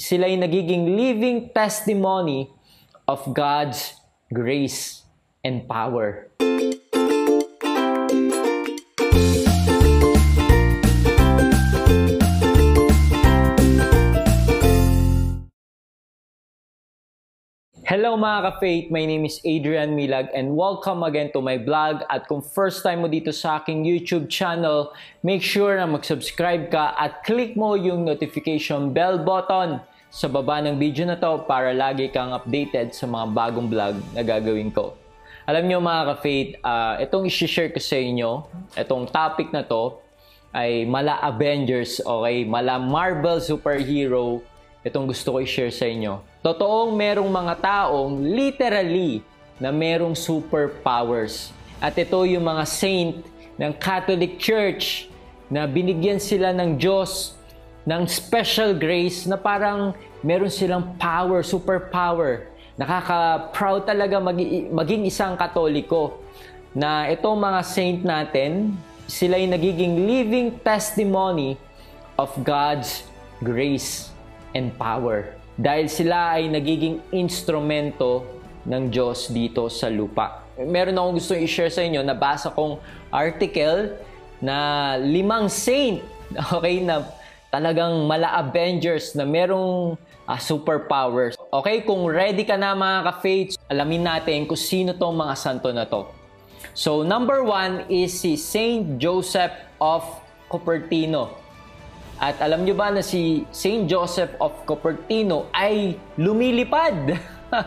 sila'y nagiging living testimony of God's grace and power. Hello mga ka-faith, my name is Adrian Milag and welcome again to my vlog. At kung first time mo dito sa aking YouTube channel, make sure na mag-subscribe ka at click mo yung notification bell button sa baba ng video na to para lagi kang updated sa mga bagong vlog na gagawin ko. Alam nyo mga ka-faith, uh, itong isi-share ko sa inyo, itong topic na to ay mala Avengers, okay? Mala Marvel superhero, itong gusto ko i-share sa inyo. Totoong merong mga taong literally na merong superpowers. At ito yung mga saint ng Catholic Church na binigyan sila ng Diyos ng special grace na parang meron silang power, superpower. Nakaka-proud talaga maging isang katoliko na itong mga saint natin, sila ay nagiging living testimony of God's grace and power dahil sila ay nagiging instrumento ng Diyos dito sa lupa. Meron akong gusto i-share sa inyo, nabasa kong article na limang saint, okay, na talagang mala Avengers na merong uh, superpowers. Okay, kung ready ka na mga ka-faith, alamin natin kung sino tong mga santo na to. So, number one is si Saint Joseph of Cupertino. At alam nyo ba na si Saint Joseph of Cupertino ay lumilipad?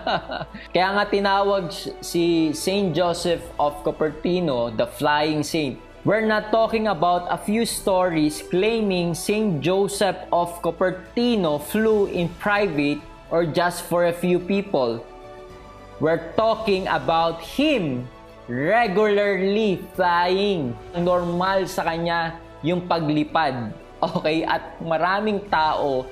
Kaya nga tinawag si Saint Joseph of Cupertino the Flying Saint. We're not talking about a few stories claiming Saint Joseph of Cupertino flew in private or just for a few people. We're talking about him regularly flying. Normal sa kanya yung paglipad Okay? At maraming tao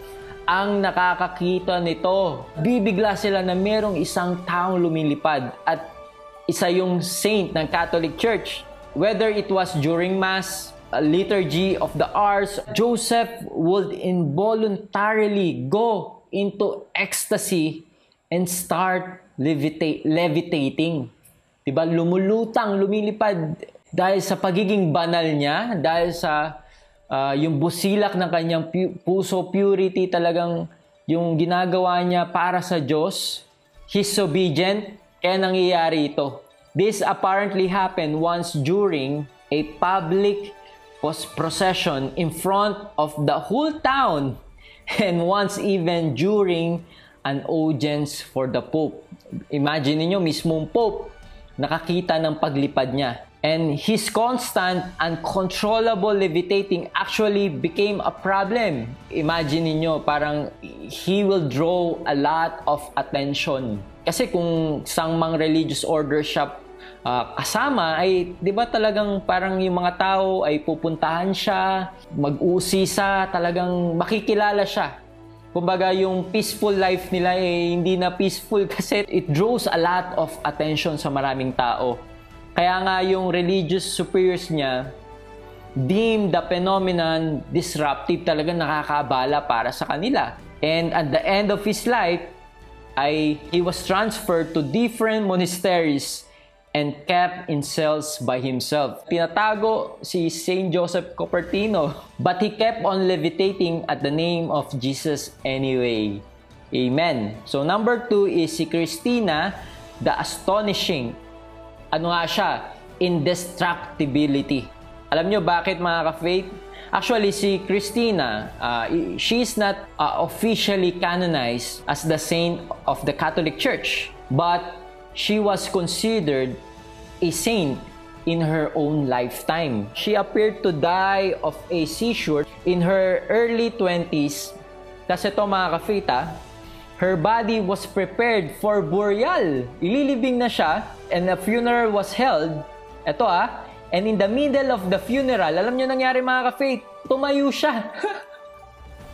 ang nakakakita nito. Bibigla sila na merong isang taong lumilipad at isa yung saint ng Catholic Church. Whether it was during Mass, liturgy of the hours, Joseph would involuntarily go into ecstasy and start levita- levitating. Diba? Lumulutang, lumilipad dahil sa pagiging banal niya, dahil sa uh, yung busilak ng kanyang pu- puso, purity talagang yung ginagawa niya para sa Diyos. He's obedient, kaya nangyayari ito. This apparently happened once during a public procession in front of the whole town and once even during an audience for the Pope. Imagine niyo mismong Pope nakakita ng paglipad niya. And his constant, uncontrollable levitating actually became a problem. Imagine niyo parang he will draw a lot of attention. Kasi kung sang mang religious order siya uh, kasama, ay di ba talagang parang yung mga tao ay pupuntahan siya, mag-usisa, talagang makikilala siya. Kumbaga yung peaceful life nila eh hindi na peaceful kasi it draws a lot of attention sa maraming tao. Kaya nga yung religious superiors niya deemed the phenomenon disruptive talaga nakakabala para sa kanila. And at the end of his life, ay he was transferred to different monasteries and kept in cells by himself. Tinatago si Saint Joseph Cupertino, but he kept on levitating at the name of Jesus anyway. Amen. So number two is si Christina, the astonishing ano nga siya, indestructibility. Alam nyo bakit mga ka-faith? Actually, si Christina, uh, she's not uh, officially canonized as the saint of the Catholic Church, but she was considered a saint in her own lifetime. She appeared to die of a seizure in her early 20s. Kasi ito mga ka-faith, ah, her body was prepared for burial. Ililibing na siya and a funeral was held. Ito ah, and in the middle of the funeral, alam niyo nangyari mga ka-faith, tumayo siya.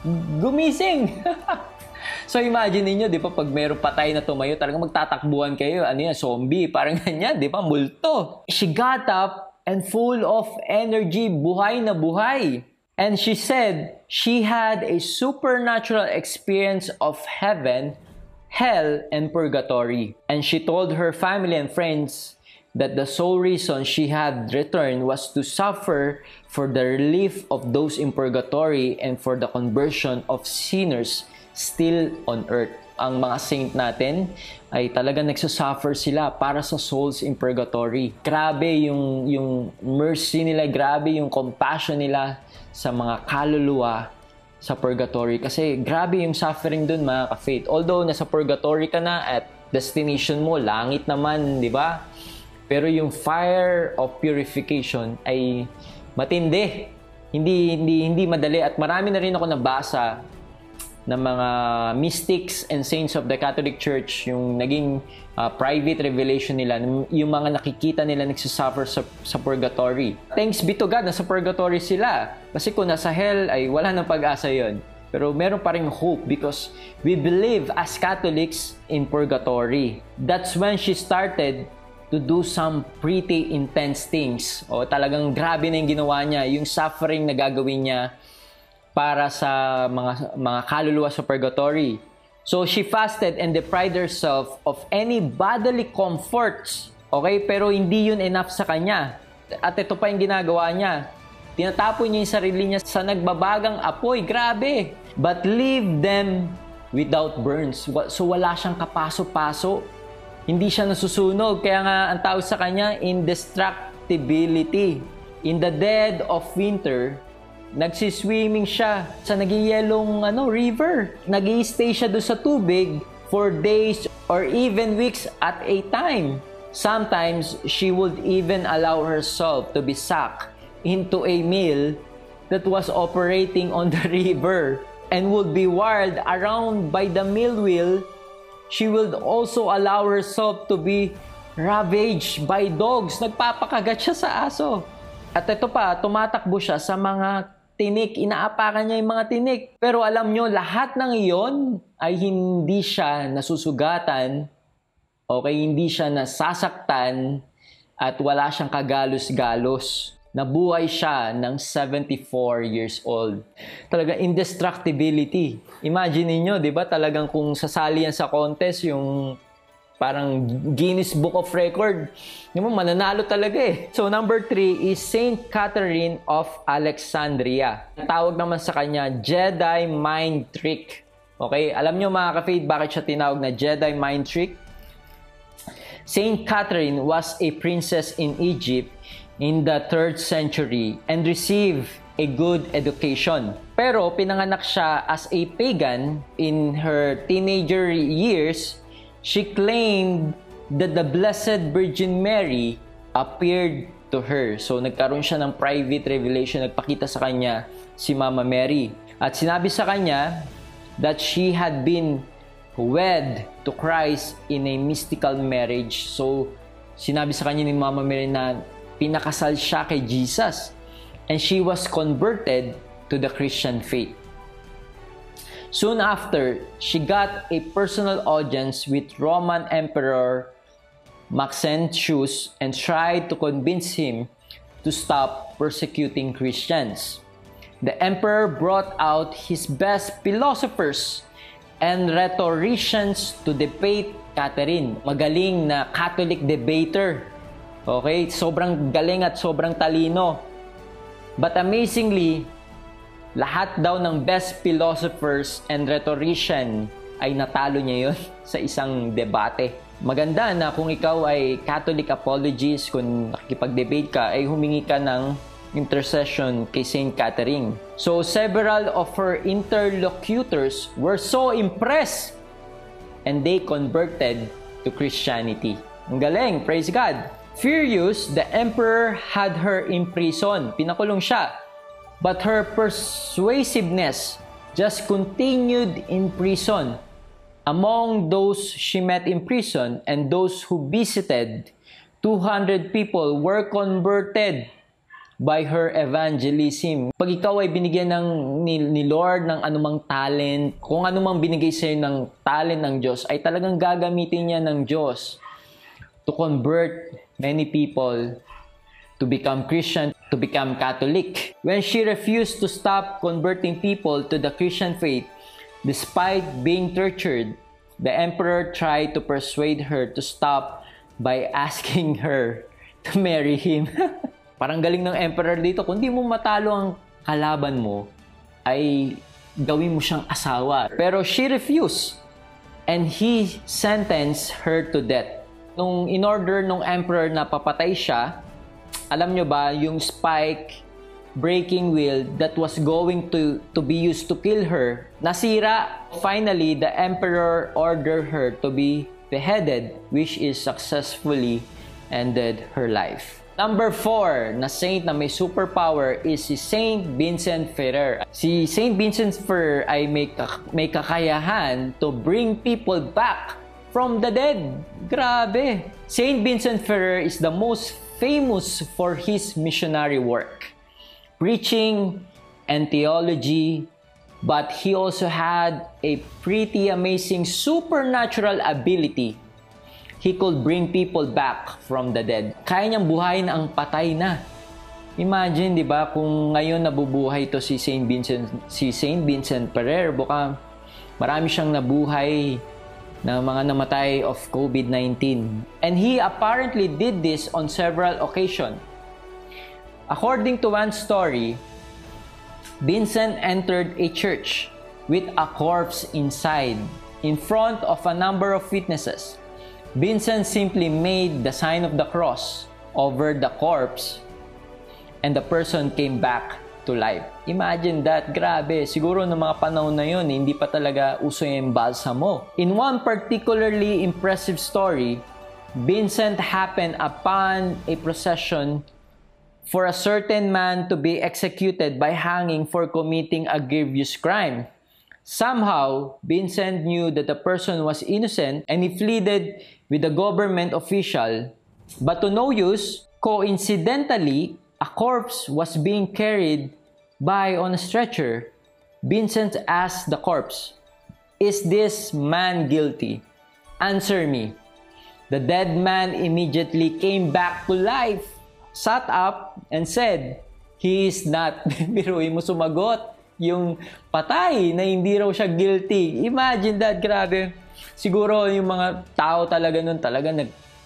Gumising. so imagine niyo, 'di ba, pag mayroong patay na tumayo, talagang magtatakbuhan kayo. Ano yan, zombie, parang ganyan, 'di ba? Multo. She got up and full of energy, buhay na buhay. And she said she had a supernatural experience of heaven, hell, and purgatory. And she told her family and friends that the sole reason she had returned was to suffer for the relief of those in purgatory and for the conversion of sinners still on earth. Ang mga saint natin ay talaga nagsasuffer sila para sa souls in purgatory. Grabe yung, yung mercy nila, grabe yung compassion nila sa mga kaluluwa sa purgatory. Kasi grabe yung suffering dun mga ka-faith. Although nasa purgatory ka na at destination mo, langit naman, di ba? Pero yung fire of purification ay matindi. Hindi hindi hindi madali at marami na rin ako nabasa ng mga mystics and saints of the Catholic Church, yung naging uh, private revelation nila, yung mga nakikita nila nagsasuffer sa, sa purgatory. Thanks be to God, nasa purgatory sila. Kasi kung nasa hell, ay wala nang pag-asa yon. Pero meron pa rin hope because we believe as Catholics in purgatory. That's when she started to do some pretty intense things. O talagang grabe na yung ginawa niya, yung suffering na gagawin niya para sa mga mga kaluluwa sa purgatory. So she fasted and deprived herself of any bodily comforts. Okay, pero hindi yun enough sa kanya. At ito pa yung ginagawa niya. Tinatapon niya yung sarili niya sa nagbabagang apoy. Grabe! But leave them without burns. So wala siyang kapaso-paso hindi siya nasusunog. Kaya nga ang tawag sa kanya, indestructibility. In the dead of winter, nagsiswimming siya sa nagiyelong ano, river. nag stay siya doon sa tubig for days or even weeks at a time. Sometimes, she would even allow herself to be sucked into a mill that was operating on the river and would be whirled around by the mill wheel She will also allow herself to be ravaged by dogs. Nagpapakagat siya sa aso. At ito pa, tumatakbo siya sa mga tinik. Inaapakan niya yung mga tinik. Pero alam nyo, lahat ng iyon ay hindi siya nasusugatan. Okay, hindi siya nasasaktan at wala siyang kagalos-galos nabuhay siya ng 74 years old. Talaga indestructibility. Imagine niyo, 'di ba? Talagang kung sasali yan sa contest yung parang Guinness Book of Record, yung mo mananalo talaga eh. So number 3 is Saint Catherine of Alexandria. Tawag naman sa kanya Jedi Mind Trick. Okay, alam niyo mga ka-faith bakit siya tinawag na Jedi Mind Trick? Saint Catherine was a princess in Egypt in the 3rd century and received a good education. Pero pinanganak siya as a pagan in her teenager years. She claimed that the Blessed Virgin Mary appeared to her. So nagkaroon siya ng private revelation, nagpakita sa kanya si Mama Mary. At sinabi sa kanya that she had been wed to Christ in a mystical marriage. So sinabi sa kanya ni Mama Mary na pinakasal siya kay Jesus and she was converted to the Christian faith. Soon after, she got a personal audience with Roman Emperor Maxentius and tried to convince him to stop persecuting Christians. The emperor brought out his best philosophers and rhetoricians to debate Catherine. Magaling na Catholic debater Okay? Sobrang galing at sobrang talino. But amazingly, lahat daw ng best philosophers and rhetorician ay natalo niya yon sa isang debate. Maganda na kung ikaw ay Catholic apologist, kung nakikipag-debate ka, ay humingi ka ng intercession kay Saint Catherine. So several of her interlocutors were so impressed and they converted to Christianity. Ang galing, praise God. Furious, the emperor had her imprisoned. Pinakulong siya. But her persuasiveness just continued in prison. Among those she met in prison and those who visited, 200 people were converted by her evangelism. Pag ikaw ay binigyan ng ni, ni Lord ng anumang talent, kung anumang binigay sa iyo ng talent ng Diyos, ay talagang gagamitin niya ng Diyos to convert many people to become Christian, to become Catholic. When she refused to stop converting people to the Christian faith, despite being tortured, the emperor tried to persuade her to stop by asking her to marry him. Parang galing ng emperor dito, kung di mo matalo ang kalaban mo, ay gawin mo siyang asawa. Pero she refused and he sentenced her to death. Nung in order nung emperor na papatay siya, alam nyo ba, yung spike breaking wheel that was going to, to be used to kill her, nasira. Finally, the emperor ordered her to be beheaded, which is successfully ended her life. Number 4 na saint na may superpower is si Saint Vincent Ferrer. Si Saint Vincent Ferrer ay may, may kakayahan to bring people back from the dead. Grabe! Saint Vincent Ferrer is the most famous for his missionary work, preaching and theology, but he also had a pretty amazing supernatural ability He could bring people back from the dead. Kaya niyang buhayin ang patay na. Imagine, di ba, kung ngayon nabubuhay to si Saint Vincent, si Saint Vincent Ferrer, baka marami siyang nabuhay na mga namatay of COVID-19. And he apparently did this on several occasions. According to one story, Vincent entered a church with a corpse inside in front of a number of witnesses. Vincent simply made the sign of the cross over the corpse and the person came back to life. Imagine that, grabe. Siguro ng mga panahon na yun, hindi pa talaga uso yung balsamo. In one particularly impressive story, Vincent happened upon a procession for a certain man to be executed by hanging for committing a grievous crime. Somehow, Vincent knew that the person was innocent and he pleaded with a government official, but to no use, coincidentally, a corpse was being carried by on a stretcher. Vincent asked the corpse, Is this man guilty? Answer me. The dead man immediately came back to life, sat up, and said, He is not. Biruin mo sumagot. Yung patay na hindi raw siya guilty. Imagine that, grabe. Siguro yung mga tao talaga nun talaga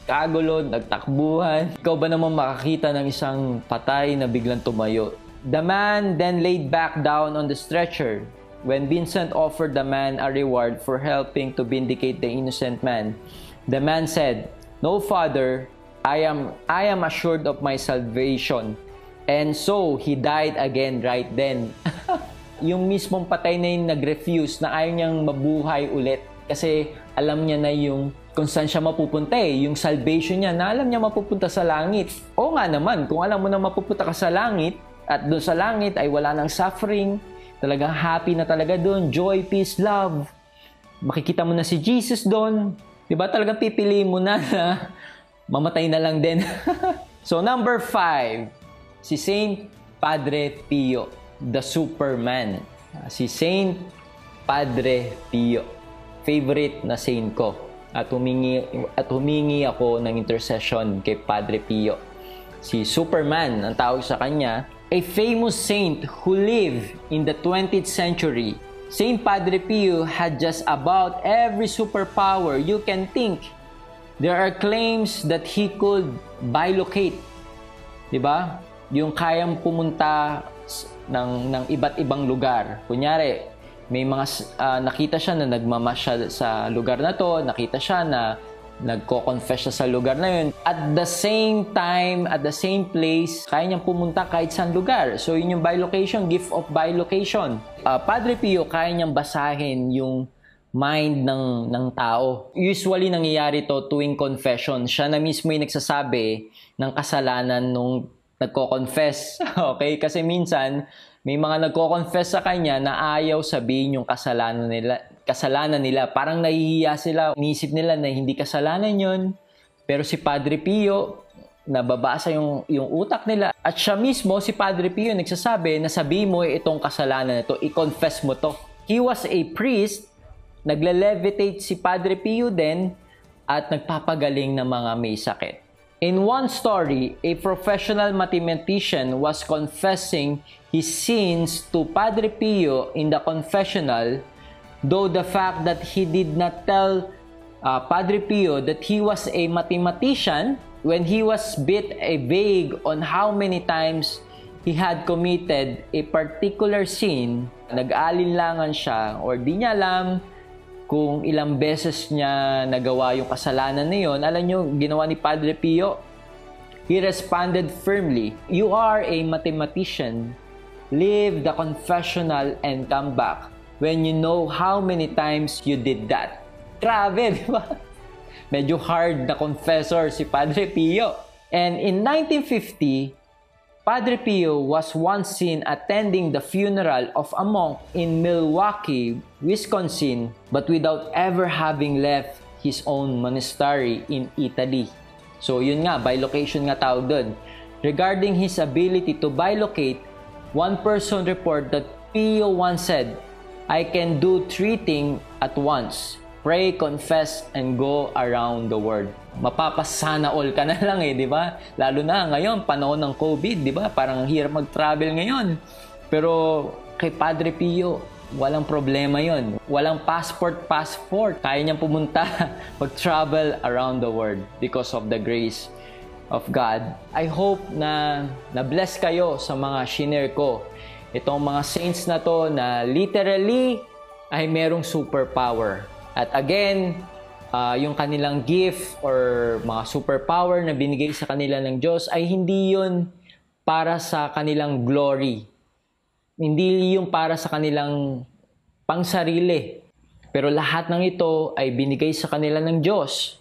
nagkagulo, nagtakbuhan. Ikaw ba naman makakita ng isang patay na biglang tumayo? The man then laid back down on the stretcher. When Vincent offered the man a reward for helping to vindicate the innocent man, the man said, No, Father, I am, I am assured of my salvation. And so, he died again right then. yung mismong patay na yung nag-refuse na ayaw niyang mabuhay ulit kasi alam niya na yung kung saan siya mapupunta eh, yung salvation niya, na alam niya mapupunta sa langit. O nga naman, kung alam mo na mapupunta ka sa langit, at doon sa langit ay wala ng suffering, talagang happy na talaga doon, joy, peace, love. Makikita mo na si Jesus doon. Di ba talagang pipili mo na na mamatay na lang din. so number five, si Saint Padre Pio, the Superman. Si Saint Padre Pio favorite na saint ko at humingi at humingi ako ng intercession kay Padre Pio. Si Superman ang tawag sa kanya, a famous saint who lived in the 20th century. Saint Padre Pio had just about every superpower you can think. There are claims that he could bilocate. 'Di ba? Yung kayang pumunta ng ng iba't ibang lugar. Kunyari, may mga uh, nakita siya na nagmamasyal sa lugar na to, nakita siya na nagko-confess siya sa lugar na yun. At the same time, at the same place, kaya niyang pumunta kahit saan lugar. So, yun yung bilocation, gift of bilocation. Uh, Padre Pio, kaya niyang basahin yung mind ng, ng tao. Usually, nangyayari to tuwing confession. Siya na mismo yung nagsasabi ng kasalanan nung nagko-confess. okay? Kasi minsan, may mga nagko-confess sa kanya na ayaw sabihin yung kasalanan nila. Kasalanan nila. Parang nahihiya sila. Inisip nila na hindi kasalanan yon Pero si Padre Pio, nababasa yung, yung utak nila. At siya mismo, si Padre Pio, nagsasabi na sabi mo itong kasalanan na ito, i-confess mo to. He was a priest, nagle-levitate si Padre Pio din, at nagpapagaling ng mga may sakit. In one story, a professional mathematician was confessing his sins to Padre Pio in the confessional, though the fact that he did not tell uh, Padre Pio that he was a mathematician when he was bit a vague on how many times he had committed a particular sin, nag-alinlangan siya or di niya alam kung ilang beses niya nagawa yung kasalanan na yun, alam nyo, ginawa ni Padre Pio, he responded firmly, You are a mathematician. Leave the confessional and come back when you know how many times you did that. Grabe, di ba? Medyo hard na confessor si Padre Pio. And in 1950, Padre Pio was once seen attending the funeral of a monk in Milwaukee, Wisconsin, but without ever having left his own monastery in Italy. So yun nga, bilocation nga tawag doon. Regarding his ability to bilocate, one person report that Pio once said, I can do three things at once pray, confess, and go around the world. Mapapasana all ka na lang eh, di ba? Lalo na ngayon, panahon ng COVID, di ba? Parang hirap mag-travel ngayon. Pero kay Padre Pio, walang problema yon. Walang passport, passport. Kaya niyang pumunta, mag-travel around the world because of the grace of God. I hope na na-bless kayo sa mga shinare ko. Itong mga saints na to na literally ay merong superpower. At again, uh, yung kanilang gift or mga superpower na binigay sa kanila ng Diyos ay hindi yun para sa kanilang glory. Hindi yung para sa kanilang pangsarili. Pero lahat ng ito ay binigay sa kanila ng Diyos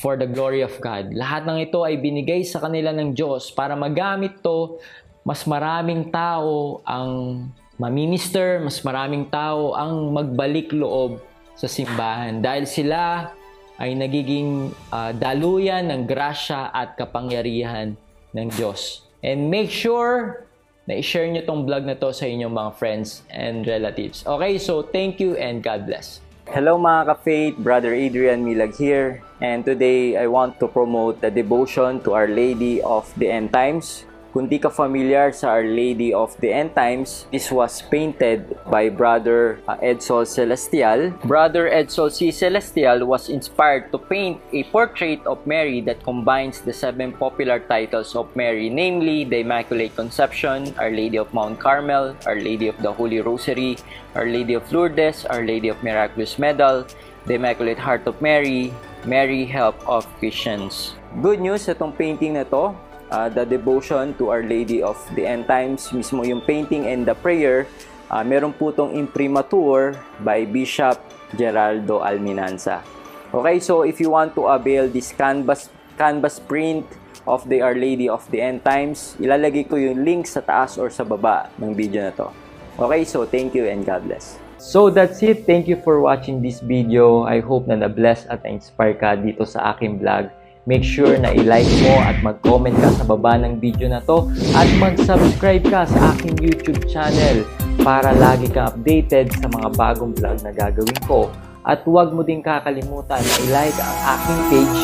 for the glory of God. Lahat ng ito ay binigay sa kanila ng Diyos para magamit to mas maraming tao ang maminister, mas maraming tao ang magbalik loob sa simbahan dahil sila ay nagiging uh, daluyan ng grasya at kapangyarihan ng Diyos. And make sure na i-share nyo tong vlog na to sa inyong mga friends and relatives. Okay, so thank you and God bless. Hello mga ka-faith, Brother Adrian Milag here. And today I want to promote the devotion to Our Lady of the End Times kung di ka familiar sa Our Lady of the End Times, this was painted by Brother uh, Edsol Celestial. Brother Edsol C. Celestial was inspired to paint a portrait of Mary that combines the seven popular titles of Mary, namely the Immaculate Conception, Our Lady of Mount Carmel, Our Lady of the Holy Rosary, Our Lady of Lourdes, Our Lady of Miraculous Medal, the Immaculate Heart of Mary, Mary Help of Christians. Good news itong painting na to uh, the devotion to Our Lady of the End Times, mismo yung painting and the prayer, uh, meron po itong imprimatur by Bishop Geraldo Alminanza. Okay, so if you want to avail this canvas, canvas print of the Our Lady of the End Times, ilalagay ko yung link sa taas or sa baba ng video na to. Okay, so thank you and God bless. So that's it. Thank you for watching this video. I hope na na-bless at na-inspire ka dito sa aking vlog. Make sure na i-like mo at mag-comment ka sa baba ng video na to at mag-subscribe ka sa aking YouTube channel para lagi kang updated sa mga bagong vlog na gagawin ko. At huwag mo din kakalimutan na i-like ang aking page.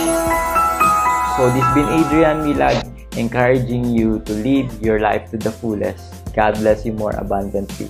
So this been Adrian Milag encouraging you to live your life to the fullest. God bless you more abundantly.